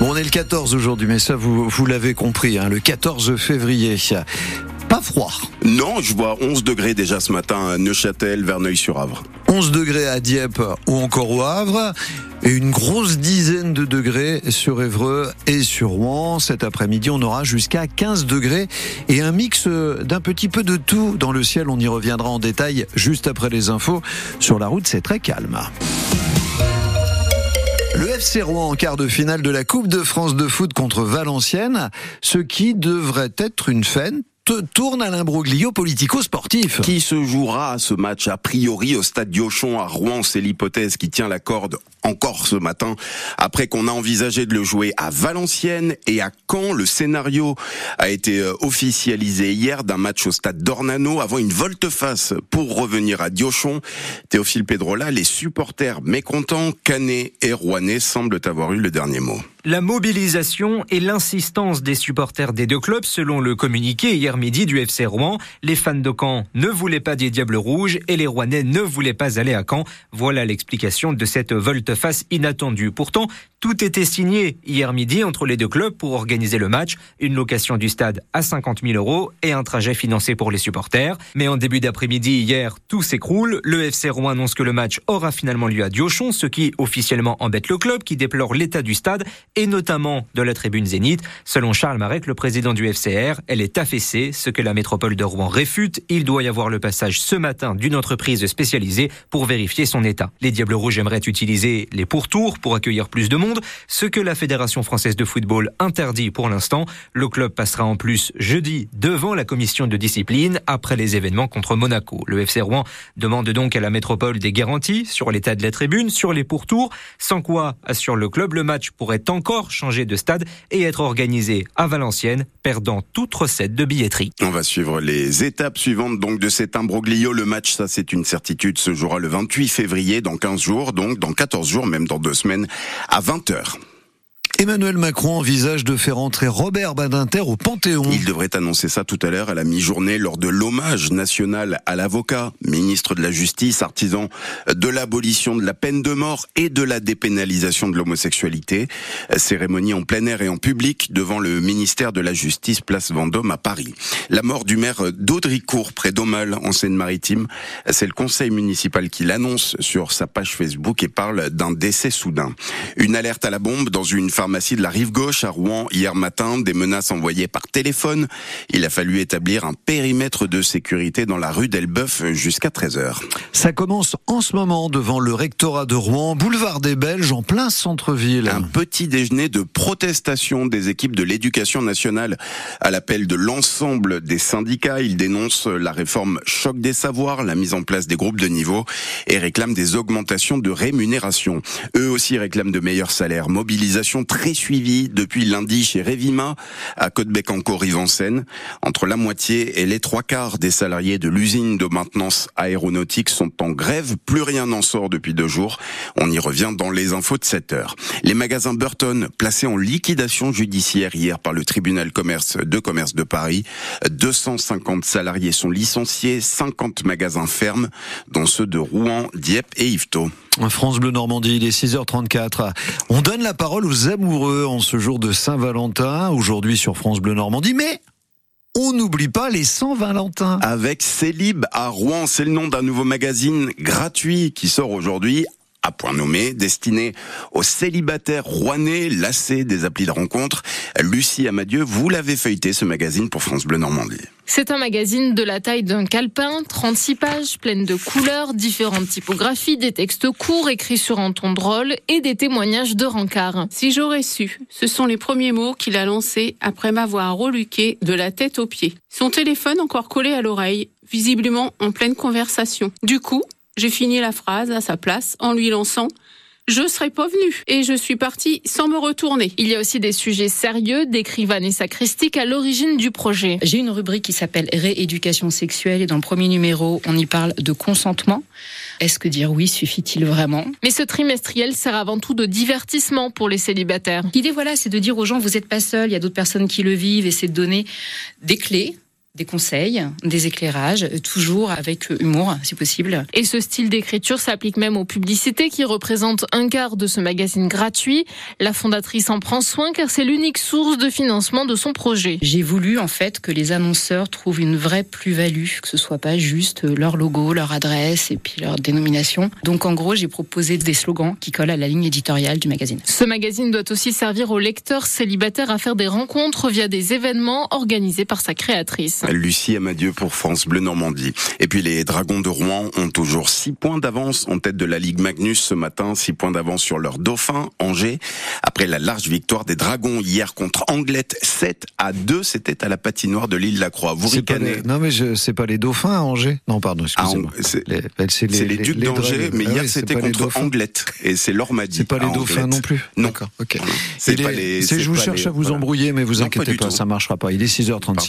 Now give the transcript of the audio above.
Bon, on est le 14 aujourd'hui, mais ça, vous, vous l'avez compris, hein, le 14 février. Pas froid. Non, je vois 11 degrés déjà ce matin à Neuchâtel, Verneuil-sur-Avre. 11 degrés à Dieppe ou encore au Havre. Et une grosse dizaine de degrés sur Évreux et sur Rouen. Cet après-midi, on aura jusqu'à 15 degrés et un mix d'un petit peu de tout dans le ciel. On y reviendra en détail juste après les infos. Sur la route, c'est très calme. Le FC Rouen en quart de finale de la Coupe de France de foot contre Valenciennes, ce qui devrait être une fête tourne à l'imbroglio politico-sportif. Qui se jouera ce match a priori au stade Diochon à Rouen C'est l'hypothèse qui tient la corde encore ce matin, après qu'on a envisagé de le jouer à Valenciennes et à Caen. Le scénario a été euh, officialisé hier d'un match au stade d'Ornano avant une volte-face pour revenir à Diochon. Théophile Pedrola, les supporters mécontents, Canet et Rouennais semblent avoir eu le dernier mot. La mobilisation et l'insistance des supporters des deux clubs, selon le communiqué hier midi du FC Rouen, les fans de Caen ne voulaient pas des Diables Rouges et les Rouennais ne voulaient pas aller à Caen. Voilà l'explication de cette volte-face inattendue. Pourtant, tout était signé hier midi entre les deux clubs pour organiser le match, une location du stade à 50 000 euros et un trajet financé pour les supporters. Mais en début d'après-midi hier, tout s'écroule. Le FC Rouen annonce que le match aura finalement lieu à Diochon, ce qui officiellement embête le club qui déplore l'état du stade et notamment de la tribune Zénith. Selon Charles Marek, le président du FCR, elle est affaissée, ce que la métropole de Rouen réfute. Il doit y avoir le passage ce matin d'une entreprise spécialisée pour vérifier son état. Les Diables Rouges aimeraient utiliser les pourtours pour accueillir plus de monde ce que la Fédération française de football interdit pour l'instant. Le club passera en plus jeudi devant la commission de discipline après les événements contre Monaco. Le FC Rouen demande donc à la métropole des garanties sur l'état de la tribune, sur les pourtours, sans quoi, assure le club, le match pourrait encore changer de stade et être organisé à Valenciennes, perdant toute recette de billetterie. On va suivre les étapes suivantes donc de cet imbroglio. Le match, ça c'est une certitude, se jouera le 28 février, dans 15 jours, donc dans 14 jours, même dans deux semaines, à 20 Emmanuel Macron envisage de faire entrer Robert Badinter au Panthéon. Il devrait annoncer ça tout à l'heure à la mi-journée lors de l'hommage national à l'avocat, ministre de la Justice, artisan de l'abolition de la peine de mort et de la dépénalisation de l'homosexualité. Cérémonie en plein air et en public devant le ministère de la Justice, place Vendôme à Paris. La mort du maire d'Audricourt, près d'Aumale, en Seine-Maritime, c'est le conseil municipal qui l'annonce sur sa page Facebook et parle d'un décès soudain. Une alerte à la bombe dans une pharmacie de la rive gauche à Rouen hier matin, des menaces envoyées par téléphone. Il a fallu établir un périmètre de sécurité dans la rue d'Elbeuf jusqu'à 13h. Ça commence en ce moment devant le rectorat de Rouen, boulevard des Belges, en plein centre-ville. Un petit déjeuner de protestation des équipes de l'éducation nationale à l'appel de l'ensemble des syndicats. Ils dénoncent la réforme choc des savoirs, la mise en place des groupes de niveau et réclament des augmentations de rémunération. Eux aussi réclament de meilleurs salaires. Mobilisation très suivie depuis lundi chez Revima à Côte-Bec-en-Rive-en-Seine. Entre la moitié et les trois quarts des salariés de l'usine de maintenance aéronautique sont en grève. Plus rien n'en sort depuis deux jours. On y revient dans les infos de 7 heures. Les magasins Burton placés en liquidation judiciaire hier par le tribunal de commerce de Paris. 250 salariés sont licenciés, 50 magasins ferment, dont ceux de Rouen, Dieppe et Yvetot. France Bleu Normandie, il est 6h34. On donne la parole aux amoureux en ce jour de Saint-Valentin, aujourd'hui sur France Bleu Normandie, mais on n'oublie pas les Saint-Valentin. Avec Célib à Rouen, c'est le nom d'un nouveau magazine gratuit qui sort aujourd'hui à point nommé, destiné aux célibataires rouennais, lassés des applis de rencontre. Lucie Amadieu, vous l'avez feuilleté ce magazine pour France Bleu Normandie. C'est un magazine de la taille d'un calepin, 36 pages, pleines de couleurs, différentes typographies, des textes courts écrits sur un ton drôle et des témoignages de rencard. Si j'aurais su, ce sont les premiers mots qu'il a lancés après m'avoir reluqué de la tête aux pieds. Son téléphone encore collé à l'oreille, visiblement en pleine conversation. Du coup, j'ai fini la phrase à sa place en lui lançant je serais pas venu. Et je suis partie sans me retourner. Il y a aussi des sujets sérieux, décrit Vanessa Christique à l'origine du projet. J'ai une rubrique qui s'appelle Rééducation sexuelle et dans le premier numéro, on y parle de consentement. Est-ce que dire oui suffit-il vraiment? Mais ce trimestriel sert avant tout de divertissement pour les célibataires. L'idée, voilà, c'est de dire aux gens, vous n'êtes pas seuls, il y a d'autres personnes qui le vivent et c'est de donner des clés des conseils, des éclairages, toujours avec humour si possible. Et ce style d'écriture s'applique même aux publicités qui représentent un quart de ce magazine gratuit. La fondatrice en prend soin car c'est l'unique source de financement de son projet. J'ai voulu en fait que les annonceurs trouvent une vraie plus-value, que ce soit pas juste leur logo, leur adresse et puis leur dénomination. Donc en gros, j'ai proposé des slogans qui collent à la ligne éditoriale du magazine. Ce magazine doit aussi servir aux lecteurs célibataires à faire des rencontres via des événements organisés par sa créatrice. Lucie Amadieu pour France Bleu Normandie. Et puis les Dragons de Rouen ont toujours 6 points d'avance en tête de la Ligue Magnus ce matin, 6 points d'avance sur leur dauphin, Angers. Après la large victoire des Dragons hier contre Anglette, 7 à 2, c'était à la patinoire de l'île La Croix. Vous ricanez. Non mais c'est pas les dauphins à Angers Non pardon, excusez-moi. Ah, c'est les, les, Ducs d'Angers, mais ah hier c'était contre Anglette et c'est l'Ormadi. C'est pas les dauphins non plus Non. Ok. C'est je vous cherche à vous embrouiller, mais vous inquiétez pas, ça marchera pas. Il est 6h36.